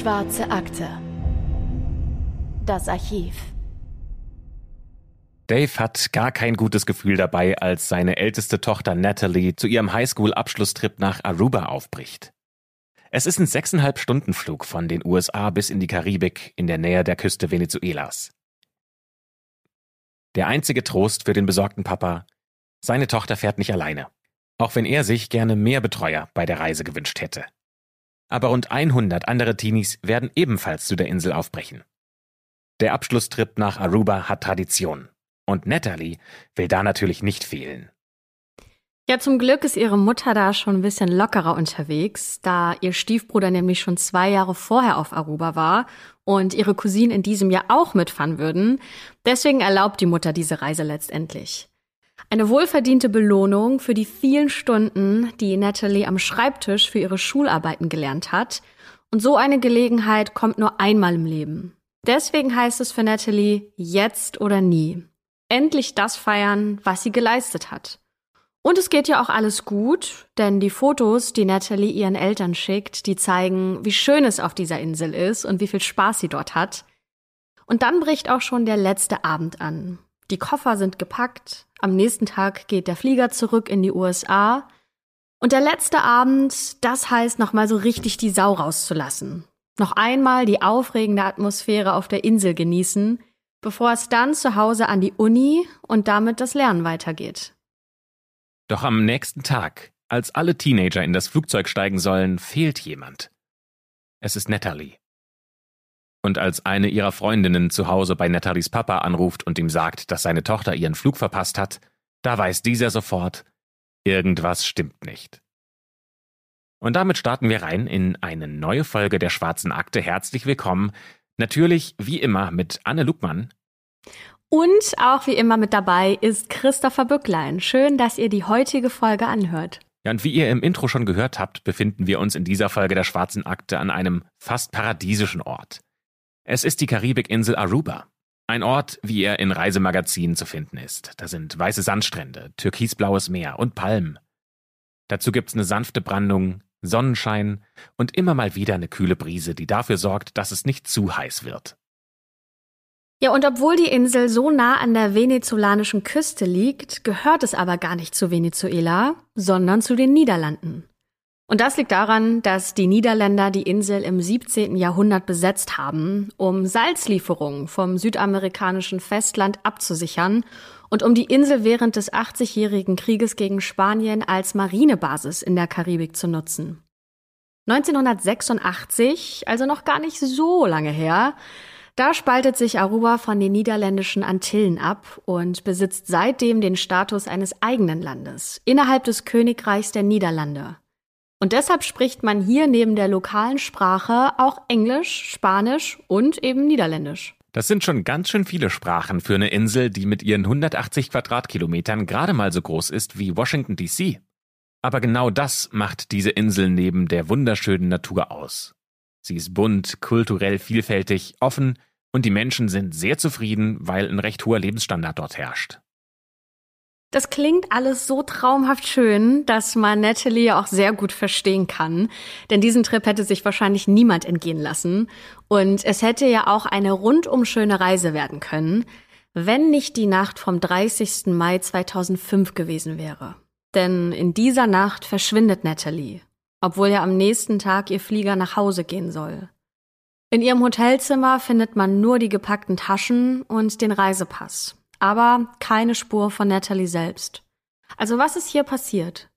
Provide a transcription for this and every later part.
Schwarze Akte. Das Archiv. Dave hat gar kein gutes Gefühl dabei, als seine älteste Tochter Natalie zu ihrem Highschool-Abschlusstrip nach Aruba aufbricht. Es ist ein sechseinhalb Stunden Flug von den USA bis in die Karibik in der Nähe der Küste Venezuelas. Der einzige Trost für den besorgten Papa, seine Tochter fährt nicht alleine, auch wenn er sich gerne mehr Betreuer bei der Reise gewünscht hätte. Aber rund 100 andere Teenies werden ebenfalls zu der Insel aufbrechen. Der Abschlusstrip nach Aruba hat Tradition. Und Natalie will da natürlich nicht fehlen. Ja, zum Glück ist ihre Mutter da schon ein bisschen lockerer unterwegs, da ihr Stiefbruder nämlich schon zwei Jahre vorher auf Aruba war und ihre Cousinen in diesem Jahr auch mitfahren würden. Deswegen erlaubt die Mutter diese Reise letztendlich. Eine wohlverdiente Belohnung für die vielen Stunden, die Natalie am Schreibtisch für ihre Schularbeiten gelernt hat. Und so eine Gelegenheit kommt nur einmal im Leben. Deswegen heißt es für Natalie jetzt oder nie. Endlich das feiern, was sie geleistet hat. Und es geht ja auch alles gut, denn die Fotos, die Natalie ihren Eltern schickt, die zeigen, wie schön es auf dieser Insel ist und wie viel Spaß sie dort hat. Und dann bricht auch schon der letzte Abend an. Die Koffer sind gepackt, am nächsten Tag geht der Flieger zurück in die USA. Und der letzte Abend, das heißt nochmal so richtig die Sau rauszulassen. Noch einmal die aufregende Atmosphäre auf der Insel genießen, bevor es dann zu Hause an die Uni und damit das Lernen weitergeht. Doch am nächsten Tag, als alle Teenager in das Flugzeug steigen sollen, fehlt jemand. Es ist Natalie. Und als eine ihrer Freundinnen zu Hause bei Natalies Papa anruft und ihm sagt, dass seine Tochter ihren Flug verpasst hat, da weiß dieser sofort, irgendwas stimmt nicht. Und damit starten wir rein in eine neue Folge der Schwarzen Akte. Herzlich willkommen. Natürlich, wie immer, mit Anne Lugmann. Und auch wie immer mit dabei ist Christopher Bücklein. Schön, dass ihr die heutige Folge anhört. Ja, und wie ihr im Intro schon gehört habt, befinden wir uns in dieser Folge der Schwarzen Akte an einem fast paradiesischen Ort. Es ist die Karibikinsel Aruba. Ein Ort, wie er in Reisemagazinen zu finden ist. Da sind weiße Sandstrände, türkisblaues Meer und Palmen. Dazu gibt's eine sanfte Brandung, Sonnenschein und immer mal wieder eine kühle Brise, die dafür sorgt, dass es nicht zu heiß wird. Ja, und obwohl die Insel so nah an der venezolanischen Küste liegt, gehört es aber gar nicht zu Venezuela, sondern zu den Niederlanden. Und das liegt daran, dass die Niederländer die Insel im 17. Jahrhundert besetzt haben, um Salzlieferungen vom südamerikanischen Festland abzusichern und um die Insel während des 80-jährigen Krieges gegen Spanien als Marinebasis in der Karibik zu nutzen. 1986, also noch gar nicht so lange her, da spaltet sich Aruba von den niederländischen Antillen ab und besitzt seitdem den Status eines eigenen Landes innerhalb des Königreichs der Niederlande. Und deshalb spricht man hier neben der lokalen Sprache auch Englisch, Spanisch und eben Niederländisch. Das sind schon ganz schön viele Sprachen für eine Insel, die mit ihren 180 Quadratkilometern gerade mal so groß ist wie Washington DC. Aber genau das macht diese Insel neben der wunderschönen Natur aus. Sie ist bunt, kulturell vielfältig, offen und die Menschen sind sehr zufrieden, weil ein recht hoher Lebensstandard dort herrscht. Das klingt alles so traumhaft schön, dass man Natalie auch sehr gut verstehen kann. Denn diesen Trip hätte sich wahrscheinlich niemand entgehen lassen. Und es hätte ja auch eine rundum schöne Reise werden können, wenn nicht die Nacht vom 30. Mai 2005 gewesen wäre. Denn in dieser Nacht verschwindet Natalie obwohl ja am nächsten Tag ihr Flieger nach Hause gehen soll. In ihrem Hotelzimmer findet man nur die gepackten Taschen und den Reisepass, aber keine Spur von Natalie selbst. Also was ist hier passiert?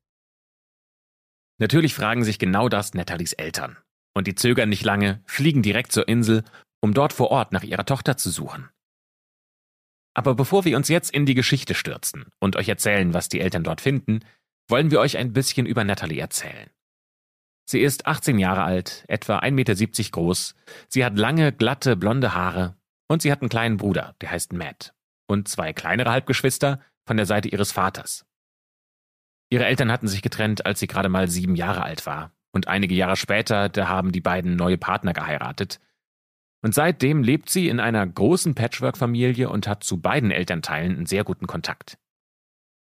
Natürlich fragen sich genau das Natalies Eltern. Und die zögern nicht lange, fliegen direkt zur Insel, um dort vor Ort nach ihrer Tochter zu suchen. Aber bevor wir uns jetzt in die Geschichte stürzen und euch erzählen, was die Eltern dort finden, wollen wir euch ein bisschen über Natalie erzählen. Sie ist 18 Jahre alt, etwa 1,70 Meter groß. Sie hat lange, glatte, blonde Haare. Und sie hat einen kleinen Bruder, der heißt Matt. Und zwei kleinere Halbgeschwister von der Seite ihres Vaters. Ihre Eltern hatten sich getrennt, als sie gerade mal sieben Jahre alt war. Und einige Jahre später, da haben die beiden neue Partner geheiratet. Und seitdem lebt sie in einer großen Patchwork-Familie und hat zu beiden Elternteilen einen sehr guten Kontakt.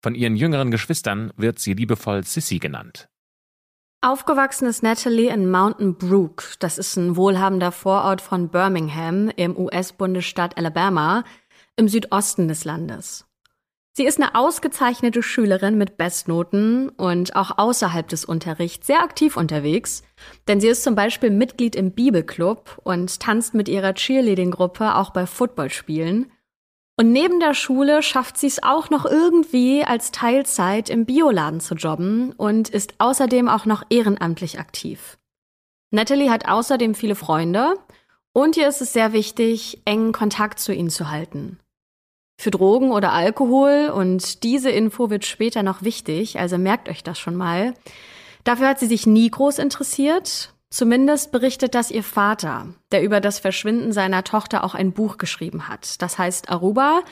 Von ihren jüngeren Geschwistern wird sie liebevoll Sissy genannt. Aufgewachsen ist Natalie in Mountain Brook. Das ist ein wohlhabender Vorort von Birmingham im US-Bundesstaat Alabama im Südosten des Landes. Sie ist eine ausgezeichnete Schülerin mit Bestnoten und auch außerhalb des Unterrichts sehr aktiv unterwegs, denn sie ist zum Beispiel Mitglied im Bibelclub und tanzt mit ihrer Cheerleading-Gruppe auch bei Footballspielen. Und neben der Schule schafft sie es auch noch irgendwie als Teilzeit im Bioladen zu jobben und ist außerdem auch noch ehrenamtlich aktiv. Natalie hat außerdem viele Freunde und ihr ist es sehr wichtig, engen Kontakt zu ihnen zu halten für Drogen oder Alkohol und diese Info wird später noch wichtig, also merkt euch das schon mal. Dafür hat sie sich nie groß interessiert. Zumindest berichtet das ihr Vater, der über das Verschwinden seiner Tochter auch ein Buch geschrieben hat. Das heißt Aruba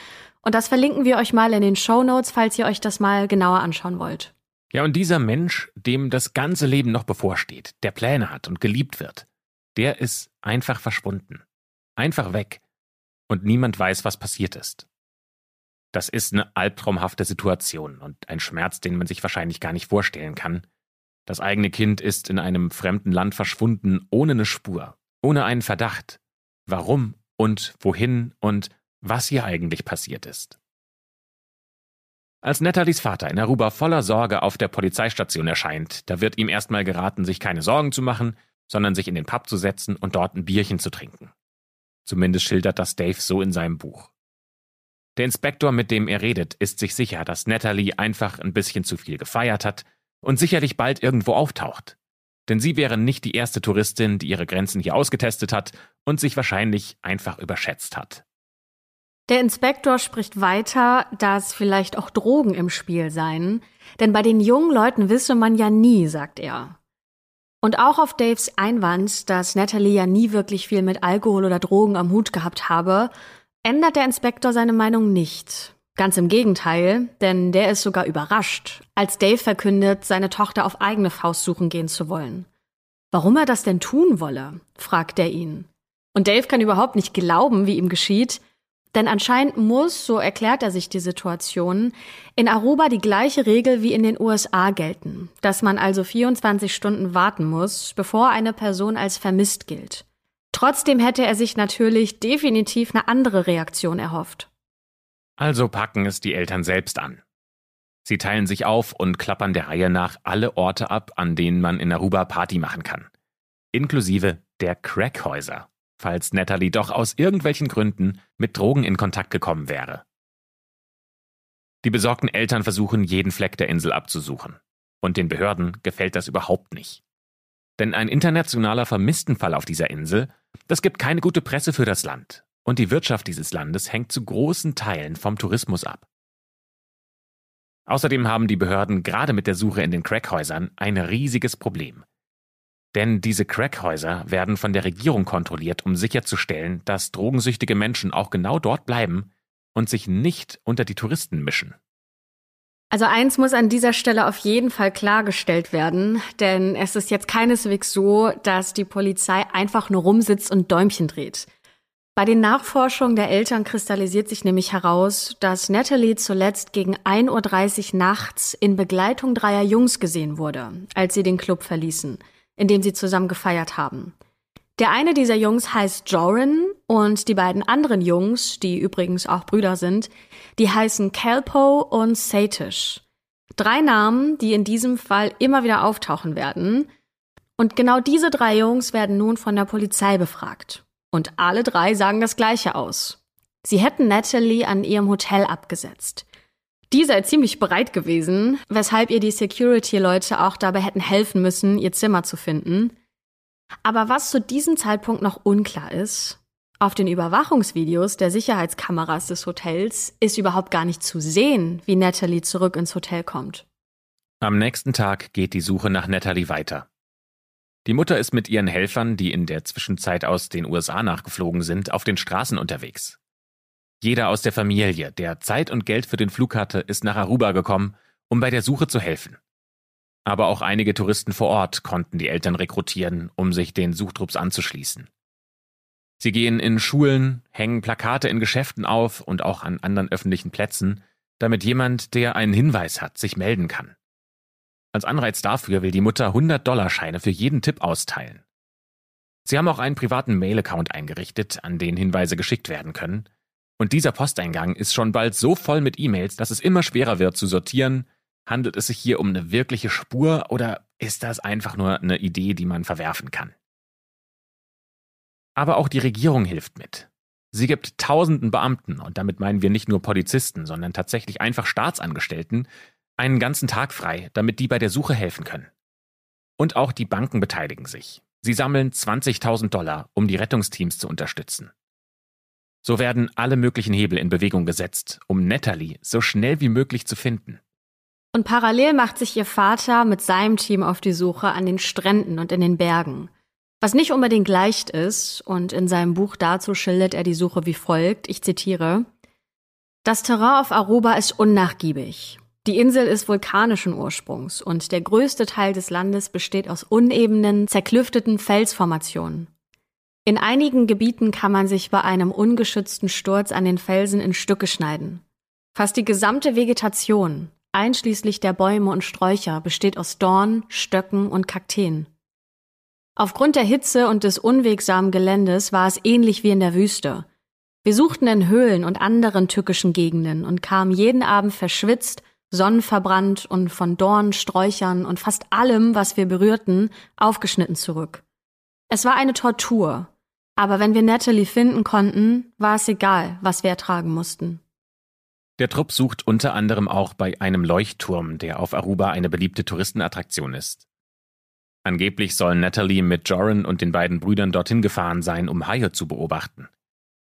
und das verlinken wir euch mal in den Show Notes, falls ihr euch das mal genauer anschauen wollt. Ja, und dieser Mensch, dem das ganze Leben noch bevorsteht, der Pläne hat und geliebt wird, der ist einfach verschwunden. Einfach weg. Und niemand weiß, was passiert ist. Das ist eine albtraumhafte Situation und ein Schmerz, den man sich wahrscheinlich gar nicht vorstellen kann. Das eigene Kind ist in einem fremden Land verschwunden, ohne eine Spur, ohne einen Verdacht. Warum und wohin und was hier eigentlich passiert ist. Als Nathalies Vater in Aruba voller Sorge auf der Polizeistation erscheint, da wird ihm erstmal geraten, sich keine Sorgen zu machen, sondern sich in den Pub zu setzen und dort ein Bierchen zu trinken. Zumindest schildert das Dave so in seinem Buch. Der Inspektor, mit dem er redet, ist sich sicher, dass Natalie einfach ein bisschen zu viel gefeiert hat und sicherlich bald irgendwo auftaucht. Denn sie wäre nicht die erste Touristin, die ihre Grenzen hier ausgetestet hat und sich wahrscheinlich einfach überschätzt hat. Der Inspektor spricht weiter, dass vielleicht auch Drogen im Spiel seien, denn bei den jungen Leuten wisse man ja nie, sagt er. Und auch auf Daves Einwand, dass Natalie ja nie wirklich viel mit Alkohol oder Drogen am Hut gehabt habe, ändert der Inspektor seine Meinung nicht. Ganz im Gegenteil, denn der ist sogar überrascht, als Dave verkündet, seine Tochter auf eigene Faust suchen gehen zu wollen. Warum er das denn tun wolle, fragt er ihn. Und Dave kann überhaupt nicht glauben, wie ihm geschieht, denn anscheinend muss, so erklärt er sich die Situation, in Aruba die gleiche Regel wie in den USA gelten, dass man also 24 Stunden warten muss, bevor eine Person als vermisst gilt. Trotzdem hätte er sich natürlich definitiv eine andere Reaktion erhofft. Also packen es die Eltern selbst an. Sie teilen sich auf und klappern der Reihe nach alle Orte ab, an denen man in Aruba Party machen kann. Inklusive der Crackhäuser, falls Natalie doch aus irgendwelchen Gründen mit Drogen in Kontakt gekommen wäre. Die besorgten Eltern versuchen, jeden Fleck der Insel abzusuchen. Und den Behörden gefällt das überhaupt nicht. Denn ein internationaler Vermisstenfall auf dieser Insel, das gibt keine gute Presse für das Land. Und die Wirtschaft dieses Landes hängt zu großen Teilen vom Tourismus ab. Außerdem haben die Behörden gerade mit der Suche in den Crackhäusern ein riesiges Problem. Denn diese Crackhäuser werden von der Regierung kontrolliert, um sicherzustellen, dass drogensüchtige Menschen auch genau dort bleiben und sich nicht unter die Touristen mischen. Also eins muss an dieser Stelle auf jeden Fall klargestellt werden, denn es ist jetzt keineswegs so, dass die Polizei einfach nur rumsitzt und Däumchen dreht. Bei den Nachforschungen der Eltern kristallisiert sich nämlich heraus, dass Natalie zuletzt gegen 1.30 Uhr nachts in Begleitung dreier Jungs gesehen wurde, als sie den Club verließen, in dem sie zusammen gefeiert haben. Der eine dieser Jungs heißt Joran und die beiden anderen Jungs, die übrigens auch Brüder sind, die heißen Kelpo und Satish. Drei Namen, die in diesem Fall immer wieder auftauchen werden. Und genau diese drei Jungs werden nun von der Polizei befragt. Und alle drei sagen das Gleiche aus. Sie hätten Natalie an ihrem Hotel abgesetzt. Die sei ziemlich bereit gewesen, weshalb ihr die Security-Leute auch dabei hätten helfen müssen, ihr Zimmer zu finden. Aber was zu diesem Zeitpunkt noch unklar ist, auf den Überwachungsvideos der Sicherheitskameras des Hotels ist überhaupt gar nicht zu sehen, wie Natalie zurück ins Hotel kommt. Am nächsten Tag geht die Suche nach Natalie weiter. Die Mutter ist mit ihren Helfern, die in der Zwischenzeit aus den USA nachgeflogen sind, auf den Straßen unterwegs. Jeder aus der Familie, der Zeit und Geld für den Flug hatte, ist nach Aruba gekommen, um bei der Suche zu helfen. Aber auch einige Touristen vor Ort konnten die Eltern rekrutieren, um sich den Suchtrupps anzuschließen. Sie gehen in Schulen, hängen Plakate in Geschäften auf und auch an anderen öffentlichen Plätzen, damit jemand, der einen Hinweis hat, sich melden kann. Als Anreiz dafür will die Mutter 100-Dollar-Scheine für jeden Tipp austeilen. Sie haben auch einen privaten Mail-Account eingerichtet, an den Hinweise geschickt werden können. Und dieser Posteingang ist schon bald so voll mit E-Mails, dass es immer schwerer wird zu sortieren, handelt es sich hier um eine wirkliche Spur oder ist das einfach nur eine Idee, die man verwerfen kann? Aber auch die Regierung hilft mit. Sie gibt tausenden Beamten, und damit meinen wir nicht nur Polizisten, sondern tatsächlich einfach Staatsangestellten, einen ganzen Tag frei, damit die bei der Suche helfen können. Und auch die Banken beteiligen sich. Sie sammeln 20.000 Dollar, um die Rettungsteams zu unterstützen. So werden alle möglichen Hebel in Bewegung gesetzt, um Natalie so schnell wie möglich zu finden. Und parallel macht sich ihr Vater mit seinem Team auf die Suche an den Stränden und in den Bergen. Was nicht unbedingt leicht ist, und in seinem Buch dazu schildert er die Suche wie folgt, ich zitiere, Das Terrain auf Aruba ist unnachgiebig. Die Insel ist vulkanischen Ursprungs und der größte Teil des Landes besteht aus unebenen, zerklüfteten Felsformationen. In einigen Gebieten kann man sich bei einem ungeschützten Sturz an den Felsen in Stücke schneiden. Fast die gesamte Vegetation, einschließlich der Bäume und Sträucher, besteht aus Dorn, Stöcken und Kakteen. Aufgrund der Hitze und des unwegsamen Geländes war es ähnlich wie in der Wüste. Wir suchten in Höhlen und anderen tückischen Gegenden und kamen jeden Abend verschwitzt sonnenverbrannt und von Dornen, Sträuchern und fast allem, was wir berührten, aufgeschnitten zurück. Es war eine Tortur, aber wenn wir Natalie finden konnten, war es egal, was wir ertragen mussten. Der Trupp sucht unter anderem auch bei einem Leuchtturm, der auf Aruba eine beliebte Touristenattraktion ist. Angeblich sollen Natalie mit Joran und den beiden Brüdern dorthin gefahren sein, um Haie zu beobachten.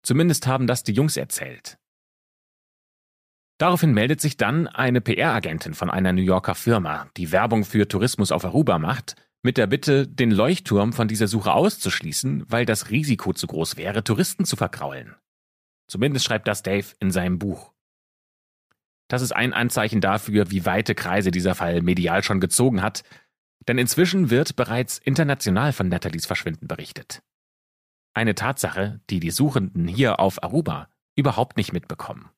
Zumindest haben das die Jungs erzählt. Daraufhin meldet sich dann eine PR-Agentin von einer New Yorker Firma, die Werbung für Tourismus auf Aruba macht, mit der Bitte, den Leuchtturm von dieser Suche auszuschließen, weil das Risiko zu groß wäre, Touristen zu verkraulen. Zumindest schreibt das Dave in seinem Buch. Das ist ein Anzeichen dafür, wie weite Kreise dieser Fall medial schon gezogen hat, denn inzwischen wird bereits international von Nathalies Verschwinden berichtet. Eine Tatsache, die die Suchenden hier auf Aruba überhaupt nicht mitbekommen.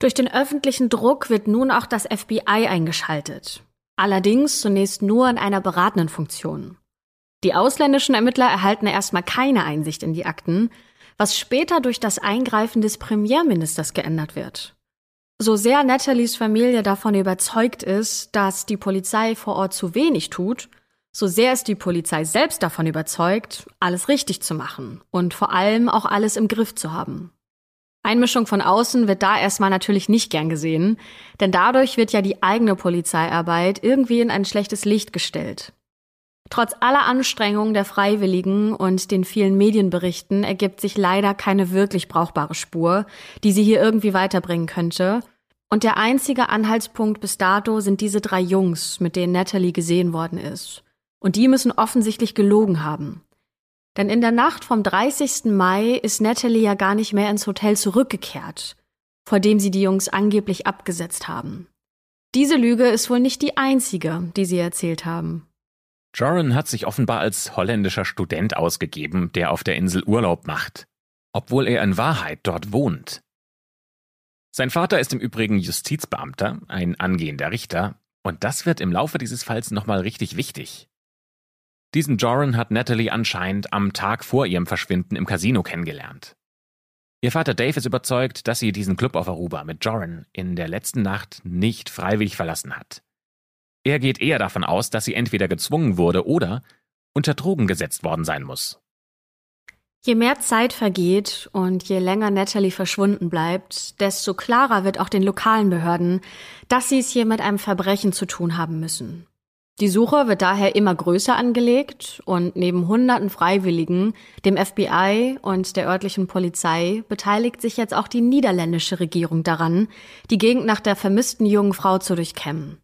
Durch den öffentlichen Druck wird nun auch das FBI eingeschaltet. Allerdings zunächst nur in einer beratenden Funktion. Die ausländischen Ermittler erhalten erstmal keine Einsicht in die Akten, was später durch das Eingreifen des Premierministers geändert wird. So sehr Nathalies Familie davon überzeugt ist, dass die Polizei vor Ort zu wenig tut, so sehr ist die Polizei selbst davon überzeugt, alles richtig zu machen und vor allem auch alles im Griff zu haben. Einmischung von außen wird da erstmal natürlich nicht gern gesehen, denn dadurch wird ja die eigene Polizeiarbeit irgendwie in ein schlechtes Licht gestellt. Trotz aller Anstrengungen der Freiwilligen und den vielen Medienberichten ergibt sich leider keine wirklich brauchbare Spur, die sie hier irgendwie weiterbringen könnte. Und der einzige Anhaltspunkt bis dato sind diese drei Jungs, mit denen Natalie gesehen worden ist. Und die müssen offensichtlich gelogen haben. Denn in der Nacht vom 30. Mai ist Natalie ja gar nicht mehr ins Hotel zurückgekehrt, vor dem sie die Jungs angeblich abgesetzt haben. Diese Lüge ist wohl nicht die einzige, die sie erzählt haben. Joran hat sich offenbar als holländischer Student ausgegeben, der auf der Insel Urlaub macht, obwohl er in Wahrheit dort wohnt. Sein Vater ist im Übrigen Justizbeamter, ein angehender Richter, und das wird im Laufe dieses Falls nochmal richtig wichtig. Diesen Joran hat Natalie anscheinend am Tag vor ihrem Verschwinden im Casino kennengelernt. Ihr Vater Dave ist überzeugt, dass sie diesen Club auf Aruba mit Joran in der letzten Nacht nicht freiwillig verlassen hat. Er geht eher davon aus, dass sie entweder gezwungen wurde oder unter Drogen gesetzt worden sein muss. Je mehr Zeit vergeht und je länger Natalie verschwunden bleibt, desto klarer wird auch den lokalen Behörden, dass sie es hier mit einem Verbrechen zu tun haben müssen. Die Suche wird daher immer größer angelegt und neben hunderten Freiwilligen, dem FBI und der örtlichen Polizei beteiligt sich jetzt auch die niederländische Regierung daran, die Gegend nach der vermissten jungen Frau zu durchkämmen.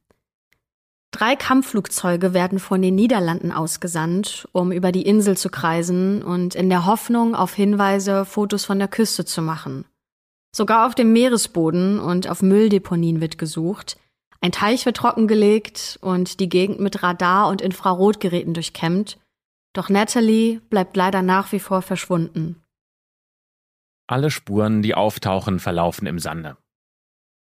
Drei Kampfflugzeuge werden von den Niederlanden ausgesandt, um über die Insel zu kreisen und in der Hoffnung auf Hinweise Fotos von der Küste zu machen. Sogar auf dem Meeresboden und auf Mülldeponien wird gesucht, ein Teich wird trockengelegt und die Gegend mit Radar- und Infrarotgeräten durchkämmt, doch Natalie bleibt leider nach wie vor verschwunden. Alle Spuren, die auftauchen, verlaufen im Sande.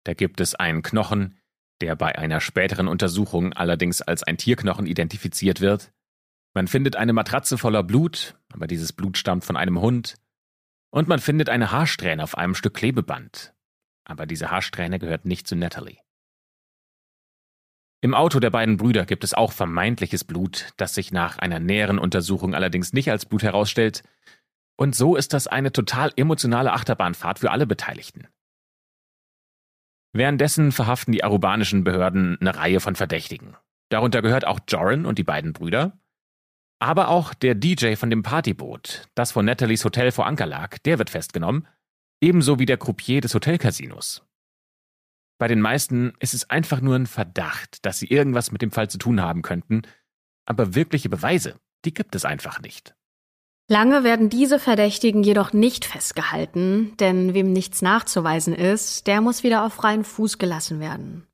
Da gibt es einen Knochen, der bei einer späteren Untersuchung allerdings als ein Tierknochen identifiziert wird. Man findet eine Matratze voller Blut, aber dieses Blut stammt von einem Hund. Und man findet eine Haarsträhne auf einem Stück Klebeband. Aber diese Haarsträhne gehört nicht zu Natalie. Im Auto der beiden Brüder gibt es auch vermeintliches Blut, das sich nach einer näheren Untersuchung allerdings nicht als Blut herausstellt. Und so ist das eine total emotionale Achterbahnfahrt für alle Beteiligten. Währenddessen verhaften die arubanischen Behörden eine Reihe von Verdächtigen. Darunter gehört auch Joran und die beiden Brüder. Aber auch der DJ von dem Partyboot, das vor Nathalies Hotel vor Anker lag, der wird festgenommen, ebenso wie der Croupier des Hotelcasinos. Bei den meisten ist es einfach nur ein Verdacht, dass sie irgendwas mit dem Fall zu tun haben könnten, aber wirkliche Beweise, die gibt es einfach nicht. Lange werden diese Verdächtigen jedoch nicht festgehalten, denn wem nichts nachzuweisen ist, der muss wieder auf freien Fuß gelassen werden.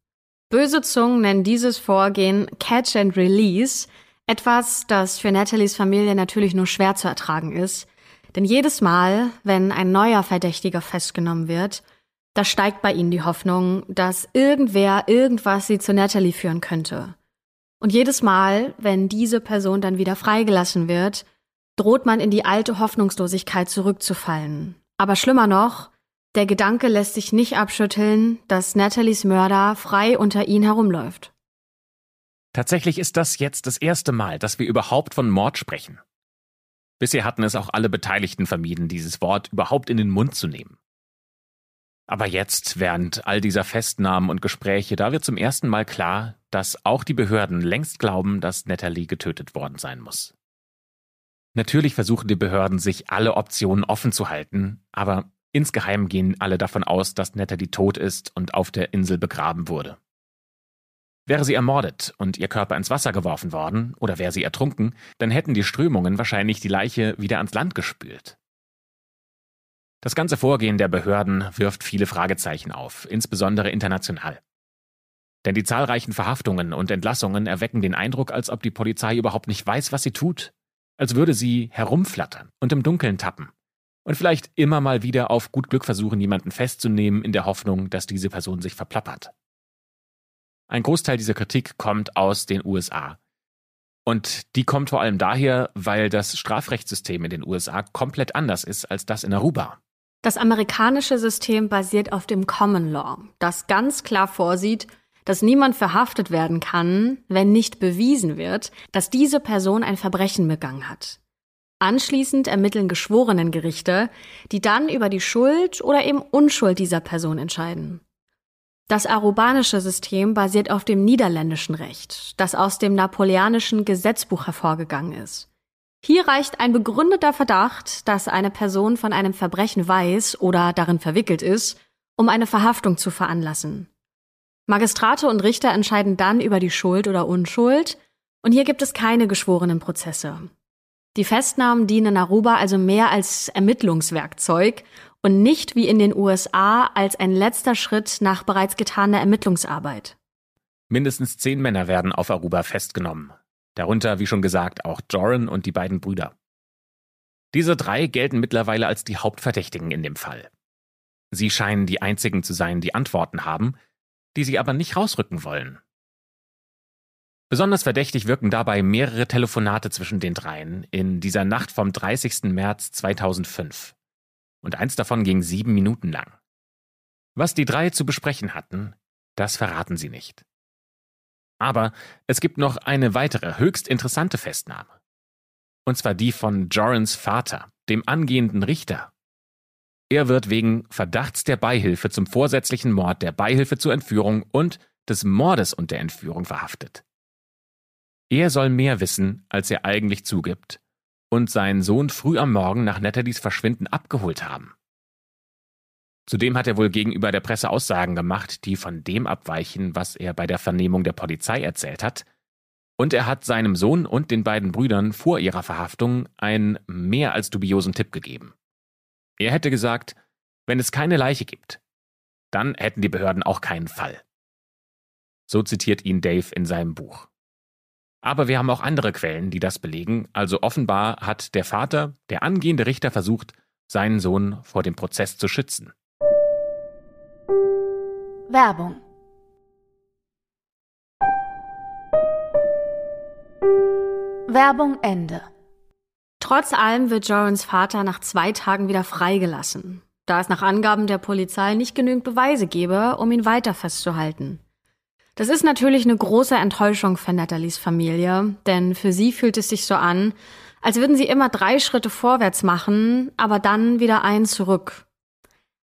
Böse Zungen nennen dieses Vorgehen Catch and Release, etwas, das für Nathalies Familie natürlich nur schwer zu ertragen ist, denn jedes Mal, wenn ein neuer Verdächtiger festgenommen wird, da steigt bei ihnen die Hoffnung, dass irgendwer irgendwas sie zu Natalie führen könnte. Und jedes Mal, wenn diese Person dann wieder freigelassen wird, droht man in die alte Hoffnungslosigkeit zurückzufallen. Aber schlimmer noch, der Gedanke lässt sich nicht abschütteln, dass Nathalies Mörder frei unter ihnen herumläuft. Tatsächlich ist das jetzt das erste Mal, dass wir überhaupt von Mord sprechen. Bisher hatten es auch alle Beteiligten vermieden, dieses Wort überhaupt in den Mund zu nehmen. Aber jetzt, während all dieser Festnahmen und Gespräche, da wird zum ersten Mal klar, dass auch die Behörden längst glauben, dass Natalie getötet worden sein muss. Natürlich versuchen die Behörden, sich alle Optionen offen zu halten, aber insgeheim gehen alle davon aus, dass Natalie tot ist und auf der Insel begraben wurde. Wäre sie ermordet und ihr Körper ins Wasser geworfen worden oder wäre sie ertrunken, dann hätten die Strömungen wahrscheinlich die Leiche wieder ans Land gespült. Das ganze Vorgehen der Behörden wirft viele Fragezeichen auf, insbesondere international. Denn die zahlreichen Verhaftungen und Entlassungen erwecken den Eindruck, als ob die Polizei überhaupt nicht weiß, was sie tut als würde sie herumflattern und im Dunkeln tappen und vielleicht immer mal wieder auf gut Glück versuchen, jemanden festzunehmen, in der Hoffnung, dass diese Person sich verplappert. Ein Großteil dieser Kritik kommt aus den USA. Und die kommt vor allem daher, weil das Strafrechtssystem in den USA komplett anders ist als das in Aruba. Das amerikanische System basiert auf dem Common Law, das ganz klar vorsieht, dass niemand verhaftet werden kann, wenn nicht bewiesen wird, dass diese Person ein Verbrechen begangen hat. Anschließend ermitteln Geschworenengerichte, die dann über die Schuld oder eben Unschuld dieser Person entscheiden. Das arubanische System basiert auf dem niederländischen Recht, das aus dem napoleonischen Gesetzbuch hervorgegangen ist. Hier reicht ein begründeter Verdacht, dass eine Person von einem Verbrechen weiß oder darin verwickelt ist, um eine Verhaftung zu veranlassen. Magistrate und Richter entscheiden dann über die Schuld oder Unschuld, und hier gibt es keine geschworenen Prozesse. Die Festnahmen dienen Aruba also mehr als Ermittlungswerkzeug und nicht wie in den USA als ein letzter Schritt nach bereits getaner Ermittlungsarbeit. Mindestens zehn Männer werden auf Aruba festgenommen. Darunter, wie schon gesagt, auch Joran und die beiden Brüder. Diese drei gelten mittlerweile als die Hauptverdächtigen in dem Fall. Sie scheinen die einzigen zu sein, die Antworten haben, die sie aber nicht rausrücken wollen. Besonders verdächtig wirken dabei mehrere Telefonate zwischen den dreien in dieser Nacht vom 30. März 2005. Und eins davon ging sieben Minuten lang. Was die drei zu besprechen hatten, das verraten sie nicht. Aber es gibt noch eine weitere höchst interessante Festnahme. Und zwar die von Jorans Vater, dem angehenden Richter. Er wird wegen Verdachts der Beihilfe zum vorsätzlichen Mord, der Beihilfe zur Entführung und des Mordes und der Entführung verhaftet. Er soll mehr wissen, als er eigentlich zugibt, und seinen Sohn früh am Morgen nach Nathalies Verschwinden abgeholt haben. Zudem hat er wohl gegenüber der Presse Aussagen gemacht, die von dem abweichen, was er bei der Vernehmung der Polizei erzählt hat, und er hat seinem Sohn und den beiden Brüdern vor ihrer Verhaftung einen mehr als dubiosen Tipp gegeben. Er hätte gesagt, wenn es keine Leiche gibt, dann hätten die Behörden auch keinen Fall. So zitiert ihn Dave in seinem Buch. Aber wir haben auch andere Quellen, die das belegen, also offenbar hat der Vater, der angehende Richter, versucht, seinen Sohn vor dem Prozess zu schützen. Werbung Werbung Ende Trotz allem wird Jorans Vater nach zwei Tagen wieder freigelassen, da es nach Angaben der Polizei nicht genügend Beweise gebe, um ihn weiter festzuhalten. Das ist natürlich eine große Enttäuschung für Nathalies Familie, denn für sie fühlt es sich so an, als würden sie immer drei Schritte vorwärts machen, aber dann wieder einen zurück.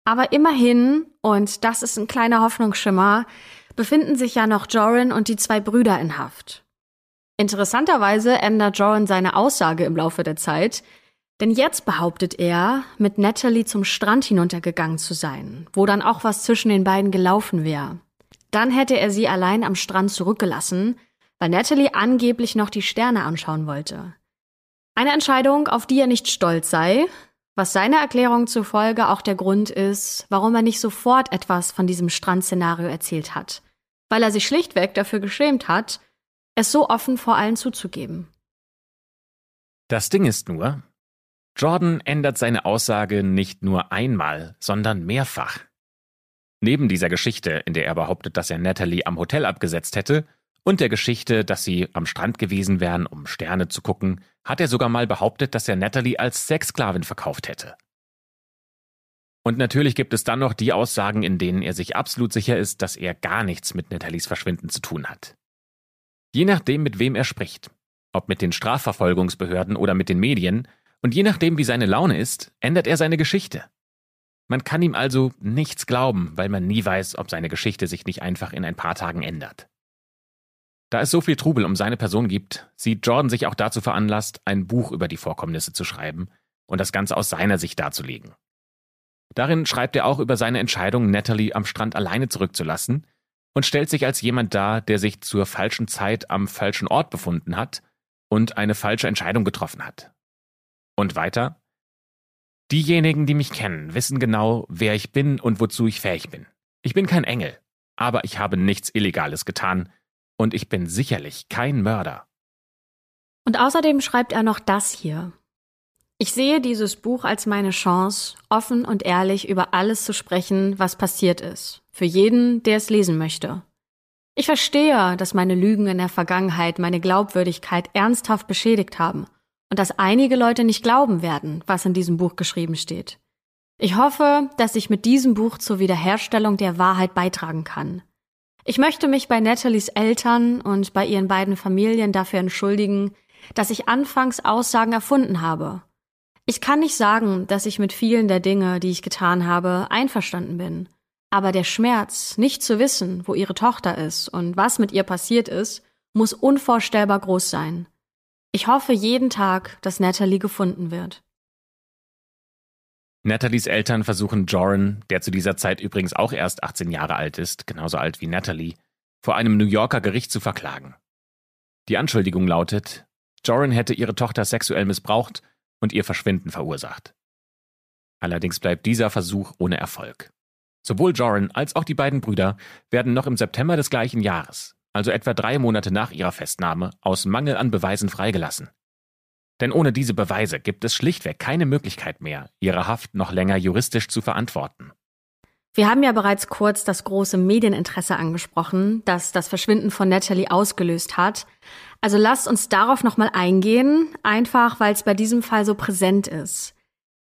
Aber immerhin, und das ist ein kleiner Hoffnungsschimmer, befinden sich ja noch Joran und die zwei Brüder in Haft. Interessanterweise ändert Joran seine Aussage im Laufe der Zeit, denn jetzt behauptet er, mit Natalie zum Strand hinuntergegangen zu sein, wo dann auch was zwischen den beiden gelaufen wäre. Dann hätte er sie allein am Strand zurückgelassen, weil Natalie angeblich noch die Sterne anschauen wollte. Eine Entscheidung, auf die er nicht stolz sei, was seiner Erklärung zufolge auch der Grund ist, warum er nicht sofort etwas von diesem Strandszenario erzählt hat, weil er sich schlichtweg dafür geschämt hat, es so offen vor allen zuzugeben. Das Ding ist nur, Jordan ändert seine Aussage nicht nur einmal, sondern mehrfach. Neben dieser Geschichte, in der er behauptet, dass er Natalie am Hotel abgesetzt hätte, und der Geschichte, dass sie am Strand gewesen wären, um Sterne zu gucken, hat er sogar mal behauptet, dass er Natalie als Sexsklavin verkauft hätte. Und natürlich gibt es dann noch die Aussagen, in denen er sich absolut sicher ist, dass er gar nichts mit Nathalies Verschwinden zu tun hat. Je nachdem, mit wem er spricht, ob mit den Strafverfolgungsbehörden oder mit den Medien, und je nachdem, wie seine Laune ist, ändert er seine Geschichte. Man kann ihm also nichts glauben, weil man nie weiß, ob seine Geschichte sich nicht einfach in ein paar Tagen ändert. Da es so viel Trubel um seine Person gibt, sieht Jordan sich auch dazu veranlasst, ein Buch über die Vorkommnisse zu schreiben und das Ganze aus seiner Sicht darzulegen. Darin schreibt er auch über seine Entscheidung, Natalie am Strand alleine zurückzulassen und stellt sich als jemand dar, der sich zur falschen Zeit am falschen Ort befunden hat und eine falsche Entscheidung getroffen hat. Und weiter? Diejenigen, die mich kennen, wissen genau, wer ich bin und wozu ich fähig bin. Ich bin kein Engel, aber ich habe nichts Illegales getan, und ich bin sicherlich kein Mörder. Und außerdem schreibt er noch das hier. Ich sehe dieses Buch als meine Chance, offen und ehrlich über alles zu sprechen, was passiert ist, für jeden, der es lesen möchte. Ich verstehe, dass meine Lügen in der Vergangenheit meine Glaubwürdigkeit ernsthaft beschädigt haben und dass einige Leute nicht glauben werden, was in diesem Buch geschrieben steht. Ich hoffe, dass ich mit diesem Buch zur Wiederherstellung der Wahrheit beitragen kann. Ich möchte mich bei Nathalies Eltern und bei ihren beiden Familien dafür entschuldigen, dass ich anfangs Aussagen erfunden habe. Ich kann nicht sagen, dass ich mit vielen der Dinge, die ich getan habe, einverstanden bin. Aber der Schmerz, nicht zu wissen, wo ihre Tochter ist und was mit ihr passiert ist, muss unvorstellbar groß sein. Ich hoffe jeden Tag, dass Natalie gefunden wird. Nathalies Eltern versuchen Joran, der zu dieser Zeit übrigens auch erst 18 Jahre alt ist, genauso alt wie Natalie, vor einem New Yorker Gericht zu verklagen. Die Anschuldigung lautet, Joran hätte ihre Tochter sexuell missbraucht und ihr Verschwinden verursacht. Allerdings bleibt dieser Versuch ohne Erfolg. Sowohl Joran als auch die beiden Brüder werden noch im September des gleichen Jahres, also etwa drei Monate nach ihrer Festnahme, aus Mangel an Beweisen freigelassen. Denn ohne diese Beweise gibt es schlichtweg keine Möglichkeit mehr, ihre Haft noch länger juristisch zu verantworten. Wir haben ja bereits kurz das große Medieninteresse angesprochen, das das Verschwinden von Natalie ausgelöst hat. Also lasst uns darauf nochmal eingehen, einfach weil es bei diesem Fall so präsent ist.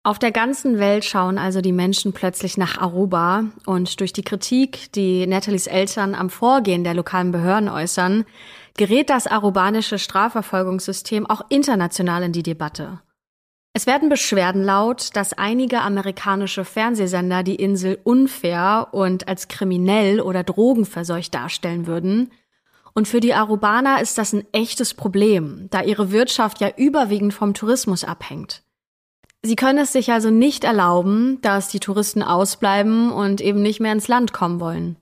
Auf der ganzen Welt schauen also die Menschen plötzlich nach Aruba und durch die Kritik, die Nathalies Eltern am Vorgehen der lokalen Behörden äußern, gerät das arubanische Strafverfolgungssystem auch international in die Debatte. Es werden Beschwerden laut, dass einige amerikanische Fernsehsender die Insel unfair und als kriminell oder drogenverseucht darstellen würden. Und für die Arubaner ist das ein echtes Problem, da ihre Wirtschaft ja überwiegend vom Tourismus abhängt. Sie können es sich also nicht erlauben, dass die Touristen ausbleiben und eben nicht mehr ins Land kommen wollen.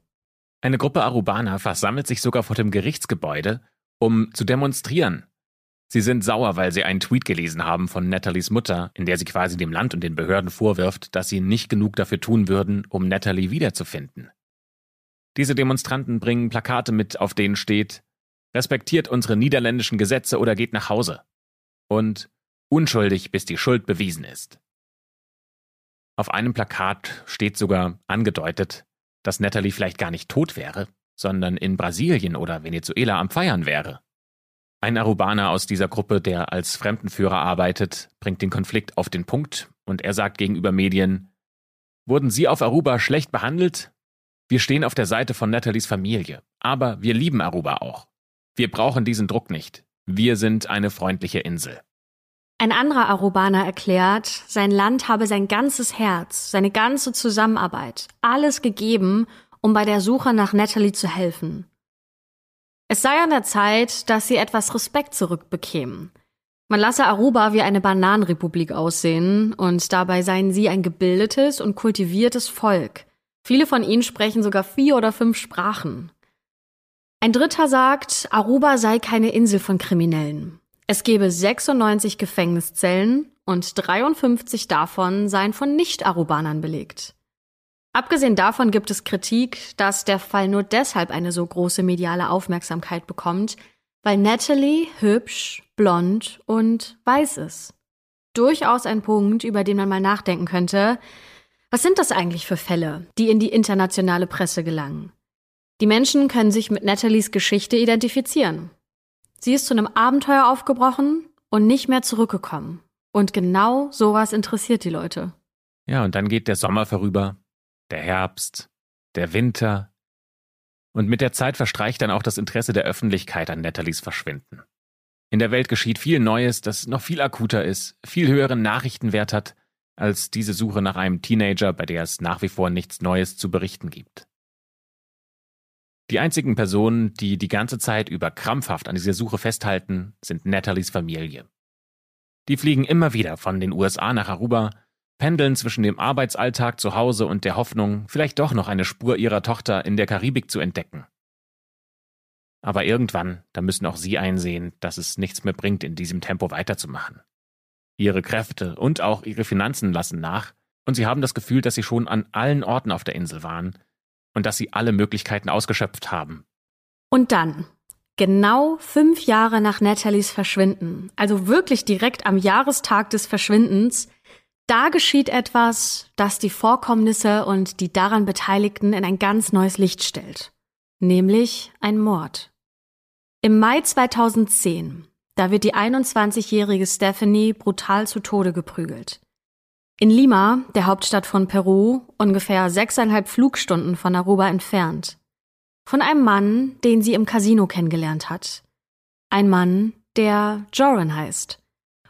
Eine Gruppe Arubaner versammelt sich sogar vor dem Gerichtsgebäude, um zu demonstrieren. Sie sind sauer, weil sie einen Tweet gelesen haben von Nathalies Mutter, in der sie quasi dem Land und den Behörden vorwirft, dass sie nicht genug dafür tun würden, um Natalie wiederzufinden. Diese Demonstranten bringen Plakate mit, auf denen steht Respektiert unsere niederländischen Gesetze oder geht nach Hause. Und unschuldig, bis die Schuld bewiesen ist. Auf einem Plakat steht sogar angedeutet, dass Natalie vielleicht gar nicht tot wäre, sondern in Brasilien oder Venezuela am Feiern wäre. Ein Arubaner aus dieser Gruppe, der als Fremdenführer arbeitet, bringt den Konflikt auf den Punkt und er sagt gegenüber Medien, Wurden Sie auf Aruba schlecht behandelt? Wir stehen auf der Seite von Nathalies Familie, aber wir lieben Aruba auch. Wir brauchen diesen Druck nicht. Wir sind eine freundliche Insel. Ein anderer Arubaner erklärt, sein Land habe sein ganzes Herz, seine ganze Zusammenarbeit, alles gegeben, um bei der Suche nach Natalie zu helfen. Es sei an der Zeit, dass sie etwas Respekt zurückbekämen. Man lasse Aruba wie eine Bananenrepublik aussehen und dabei seien sie ein gebildetes und kultiviertes Volk. Viele von ihnen sprechen sogar vier oder fünf Sprachen. Ein Dritter sagt, Aruba sei keine Insel von Kriminellen. Es gebe 96 Gefängniszellen und 53 davon seien von Nicht-Arubanern belegt. Abgesehen davon gibt es Kritik, dass der Fall nur deshalb eine so große mediale Aufmerksamkeit bekommt, weil Natalie hübsch, blond und weiß ist. Durchaus ein Punkt, über den man mal nachdenken könnte. Was sind das eigentlich für Fälle, die in die internationale Presse gelangen? Die Menschen können sich mit Natalies Geschichte identifizieren. Sie ist zu einem Abenteuer aufgebrochen und nicht mehr zurückgekommen. Und genau sowas interessiert die Leute. Ja, und dann geht der Sommer vorüber der Herbst, der Winter. Und mit der Zeit verstreicht dann auch das Interesse der Öffentlichkeit an Nathalies Verschwinden. In der Welt geschieht viel Neues, das noch viel akuter ist, viel höheren Nachrichtenwert hat, als diese Suche nach einem Teenager, bei der es nach wie vor nichts Neues zu berichten gibt. Die einzigen Personen, die die ganze Zeit über krampfhaft an dieser Suche festhalten, sind Nathalies Familie. Die fliegen immer wieder von den USA nach Aruba pendeln zwischen dem Arbeitsalltag zu Hause und der Hoffnung, vielleicht doch noch eine Spur ihrer Tochter in der Karibik zu entdecken. Aber irgendwann, da müssen auch sie einsehen, dass es nichts mehr bringt, in diesem Tempo weiterzumachen. Ihre Kräfte und auch ihre Finanzen lassen nach, und sie haben das Gefühl, dass sie schon an allen Orten auf der Insel waren und dass sie alle Möglichkeiten ausgeschöpft haben. Und dann, genau fünf Jahre nach Nathalies Verschwinden, also wirklich direkt am Jahrestag des Verschwindens, da geschieht etwas, das die Vorkommnisse und die daran Beteiligten in ein ganz neues Licht stellt. Nämlich ein Mord. Im Mai 2010, da wird die 21-jährige Stephanie brutal zu Tode geprügelt. In Lima, der Hauptstadt von Peru, ungefähr sechseinhalb Flugstunden von Aruba entfernt. Von einem Mann, den sie im Casino kennengelernt hat. Ein Mann, der Joran heißt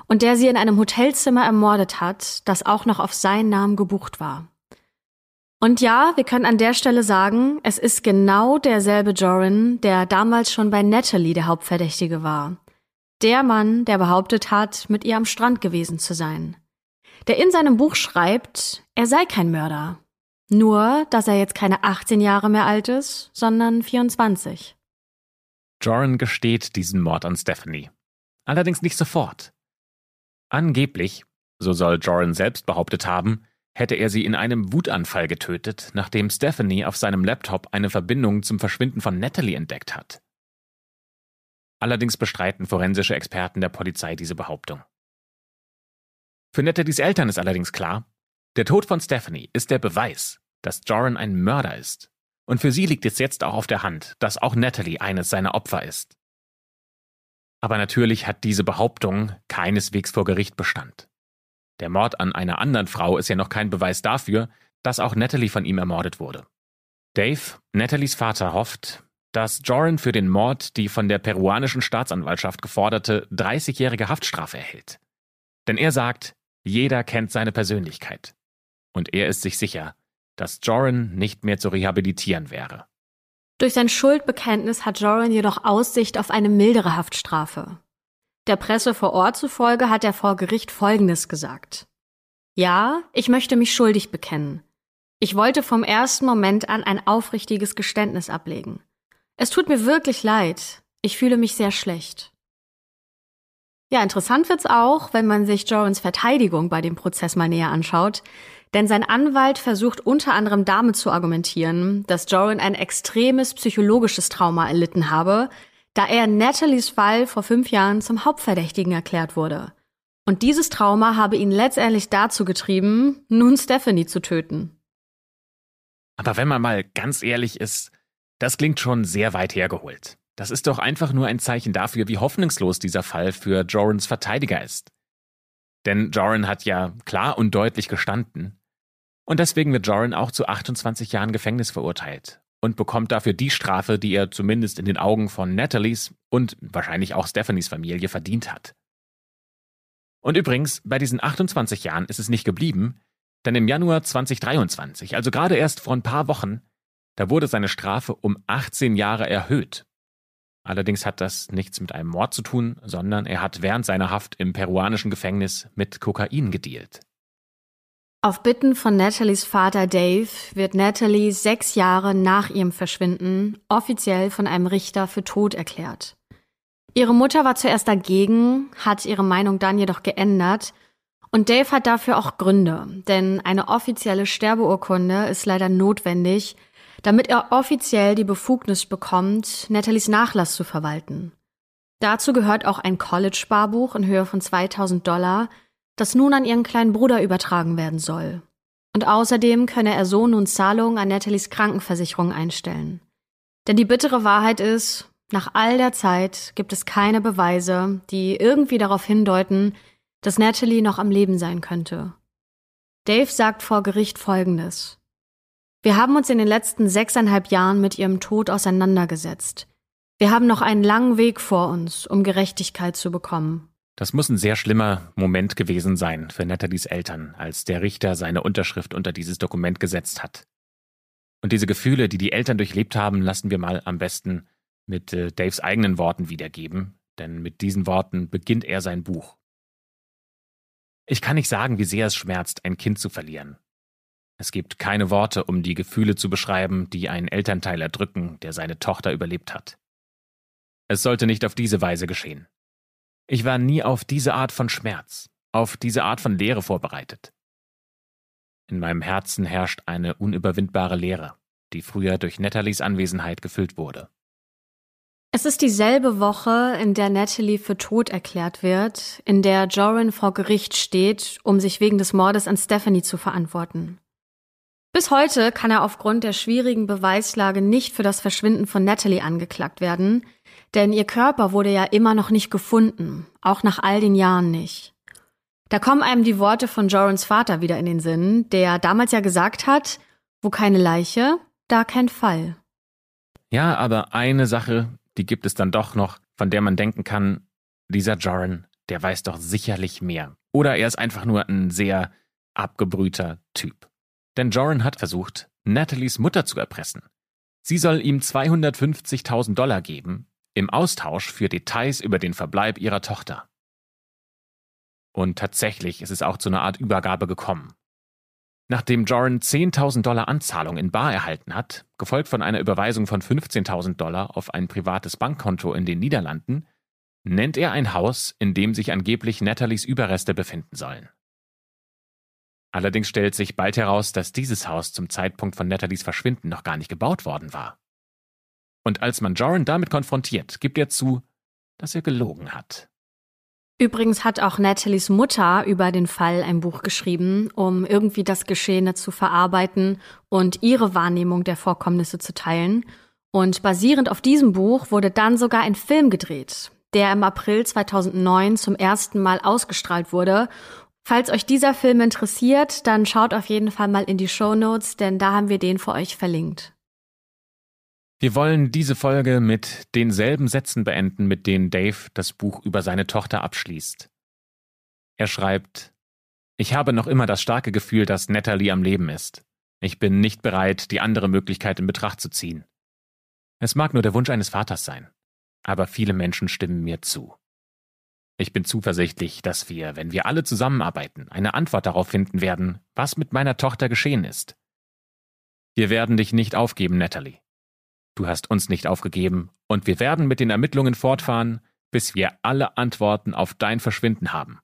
und der sie in einem Hotelzimmer ermordet hat, das auch noch auf seinen Namen gebucht war. Und ja, wir können an der Stelle sagen, es ist genau derselbe Joran, der damals schon bei Natalie der Hauptverdächtige war. Der Mann, der behauptet hat, mit ihr am Strand gewesen zu sein. Der in seinem Buch schreibt, er sei kein Mörder. Nur, dass er jetzt keine 18 Jahre mehr alt ist, sondern 24. Joran gesteht diesen Mord an Stephanie. Allerdings nicht sofort. Angeblich, so soll Joran selbst behauptet haben, hätte er sie in einem Wutanfall getötet, nachdem Stephanie auf seinem Laptop eine Verbindung zum Verschwinden von Natalie entdeckt hat. Allerdings bestreiten forensische Experten der Polizei diese Behauptung. Für Natalies Eltern ist allerdings klar, der Tod von Stephanie ist der Beweis, dass Joran ein Mörder ist. Und für sie liegt es jetzt auch auf der Hand, dass auch Natalie eines seiner Opfer ist. Aber natürlich hat diese Behauptung keineswegs vor Gericht Bestand. Der Mord an einer anderen Frau ist ja noch kein Beweis dafür, dass auch Natalie von ihm ermordet wurde. Dave, Natalies Vater, hofft, dass Joran für den Mord die von der peruanischen Staatsanwaltschaft geforderte 30-jährige Haftstrafe erhält. Denn er sagt, jeder kennt seine Persönlichkeit. Und er ist sich sicher, dass Joran nicht mehr zu rehabilitieren wäre. Durch sein Schuldbekenntnis hat Joran jedoch Aussicht auf eine mildere Haftstrafe. Der Presse vor Ort zufolge hat er vor Gericht Folgendes gesagt. Ja, ich möchte mich schuldig bekennen. Ich wollte vom ersten Moment an ein aufrichtiges Geständnis ablegen. Es tut mir wirklich leid. Ich fühle mich sehr schlecht. Ja, interessant wird's auch, wenn man sich Jorans Verteidigung bei dem Prozess mal näher anschaut. Denn sein Anwalt versucht unter anderem damit zu argumentieren, dass Joran ein extremes psychologisches Trauma erlitten habe, da er in Nathalies Fall vor fünf Jahren zum Hauptverdächtigen erklärt wurde. Und dieses Trauma habe ihn letztendlich dazu getrieben, nun Stephanie zu töten. Aber wenn man mal ganz ehrlich ist, das klingt schon sehr weit hergeholt. das ist doch einfach nur ein Zeichen dafür, wie hoffnungslos dieser Fall für Jorans Verteidiger ist. Denn Joran hat ja klar und deutlich gestanden. Und deswegen wird Joran auch zu 28 Jahren Gefängnis verurteilt und bekommt dafür die Strafe, die er zumindest in den Augen von Nathalies und wahrscheinlich auch Stephanies Familie verdient hat. Und übrigens, bei diesen 28 Jahren ist es nicht geblieben, denn im Januar 2023, also gerade erst vor ein paar Wochen, da wurde seine Strafe um 18 Jahre erhöht. Allerdings hat das nichts mit einem Mord zu tun, sondern er hat während seiner Haft im peruanischen Gefängnis mit Kokain gedealt. Auf Bitten von Nathalies Vater Dave wird Natalie sechs Jahre nach ihrem Verschwinden offiziell von einem Richter für tot erklärt. Ihre Mutter war zuerst dagegen, hat ihre Meinung dann jedoch geändert und Dave hat dafür auch Gründe, denn eine offizielle Sterbeurkunde ist leider notwendig, damit er offiziell die Befugnis bekommt, Nathalies Nachlass zu verwalten. Dazu gehört auch ein College-Sparbuch in Höhe von 2000 Dollar, das nun an ihren kleinen Bruder übertragen werden soll. Und außerdem könne er so nun Zahlungen an Nathalies Krankenversicherung einstellen. Denn die bittere Wahrheit ist, nach all der Zeit gibt es keine Beweise, die irgendwie darauf hindeuten, dass Natalie noch am Leben sein könnte. Dave sagt vor Gericht Folgendes. Wir haben uns in den letzten sechseinhalb Jahren mit ihrem Tod auseinandergesetzt. Wir haben noch einen langen Weg vor uns, um Gerechtigkeit zu bekommen. Das muss ein sehr schlimmer Moment gewesen sein für Nathalies Eltern, als der Richter seine Unterschrift unter dieses Dokument gesetzt hat. Und diese Gefühle, die die Eltern durchlebt haben, lassen wir mal am besten mit äh, Daves eigenen Worten wiedergeben, denn mit diesen Worten beginnt er sein Buch. Ich kann nicht sagen, wie sehr es schmerzt, ein Kind zu verlieren. Es gibt keine Worte, um die Gefühle zu beschreiben, die ein Elternteil erdrücken, der seine Tochter überlebt hat. Es sollte nicht auf diese Weise geschehen. Ich war nie auf diese Art von Schmerz, auf diese Art von Leere vorbereitet. In meinem Herzen herrscht eine unüberwindbare Leere, die früher durch Nathalies Anwesenheit gefüllt wurde. Es ist dieselbe Woche, in der Natalie für tot erklärt wird, in der Joran vor Gericht steht, um sich wegen des Mordes an Stephanie zu verantworten. Bis heute kann er aufgrund der schwierigen Beweislage nicht für das Verschwinden von Natalie angeklagt werden, denn ihr Körper wurde ja immer noch nicht gefunden, auch nach all den Jahren nicht. Da kommen einem die Worte von Jorans Vater wieder in den Sinn, der damals ja gesagt hat, wo keine Leiche, da kein Fall. Ja, aber eine Sache, die gibt es dann doch noch, von der man denken kann, dieser Joran, der weiß doch sicherlich mehr. Oder er ist einfach nur ein sehr abgebrühter Typ. Denn Joran hat versucht, Nathalies Mutter zu erpressen. Sie soll ihm 250.000 Dollar geben, im Austausch für Details über den Verbleib ihrer Tochter. Und tatsächlich ist es auch zu einer Art Übergabe gekommen. Nachdem Joran 10.000 Dollar Anzahlung in Bar erhalten hat, gefolgt von einer Überweisung von 15.000 Dollar auf ein privates Bankkonto in den Niederlanden, nennt er ein Haus, in dem sich angeblich Nathalies Überreste befinden sollen. Allerdings stellt sich bald heraus, dass dieses Haus zum Zeitpunkt von Nathalies Verschwinden noch gar nicht gebaut worden war. Und als man Joran damit konfrontiert, gibt er zu, dass er gelogen hat. Übrigens hat auch Nathalies Mutter über den Fall ein Buch geschrieben, um irgendwie das Geschehene zu verarbeiten und ihre Wahrnehmung der Vorkommnisse zu teilen. Und basierend auf diesem Buch wurde dann sogar ein Film gedreht, der im April 2009 zum ersten Mal ausgestrahlt wurde. Falls euch dieser Film interessiert, dann schaut auf jeden Fall mal in die Show Notes, denn da haben wir den für euch verlinkt. Wir wollen diese Folge mit denselben Sätzen beenden, mit denen Dave das Buch über seine Tochter abschließt. Er schreibt, ich habe noch immer das starke Gefühl, dass Natalie am Leben ist. Ich bin nicht bereit, die andere Möglichkeit in Betracht zu ziehen. Es mag nur der Wunsch eines Vaters sein, aber viele Menschen stimmen mir zu. Ich bin zuversichtlich, dass wir, wenn wir alle zusammenarbeiten, eine Antwort darauf finden werden, was mit meiner Tochter geschehen ist. Wir werden dich nicht aufgeben, Natalie. Du hast uns nicht aufgegeben, und wir werden mit den Ermittlungen fortfahren, bis wir alle Antworten auf dein Verschwinden haben.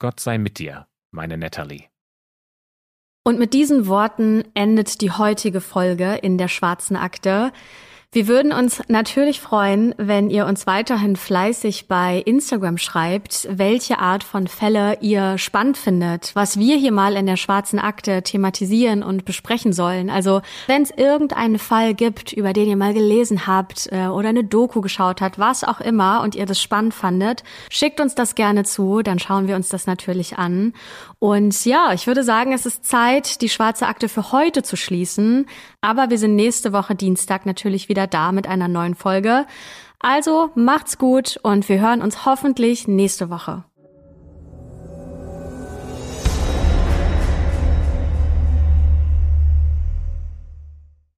Gott sei mit dir, meine Natalie. Und mit diesen Worten endet die heutige Folge in der schwarzen Akte. Wir würden uns natürlich freuen, wenn ihr uns weiterhin fleißig bei Instagram schreibt, welche Art von Fälle ihr spannend findet, was wir hier mal in der schwarzen Akte thematisieren und besprechen sollen. Also wenn es irgendeinen Fall gibt, über den ihr mal gelesen habt äh, oder eine Doku geschaut habt, was auch immer und ihr das spannend fandet, schickt uns das gerne zu, dann schauen wir uns das natürlich an. Und ja, ich würde sagen, es ist Zeit, die schwarze Akte für heute zu schließen. Aber wir sind nächste Woche Dienstag natürlich wieder da mit einer neuen Folge. Also macht's gut und wir hören uns hoffentlich nächste Woche.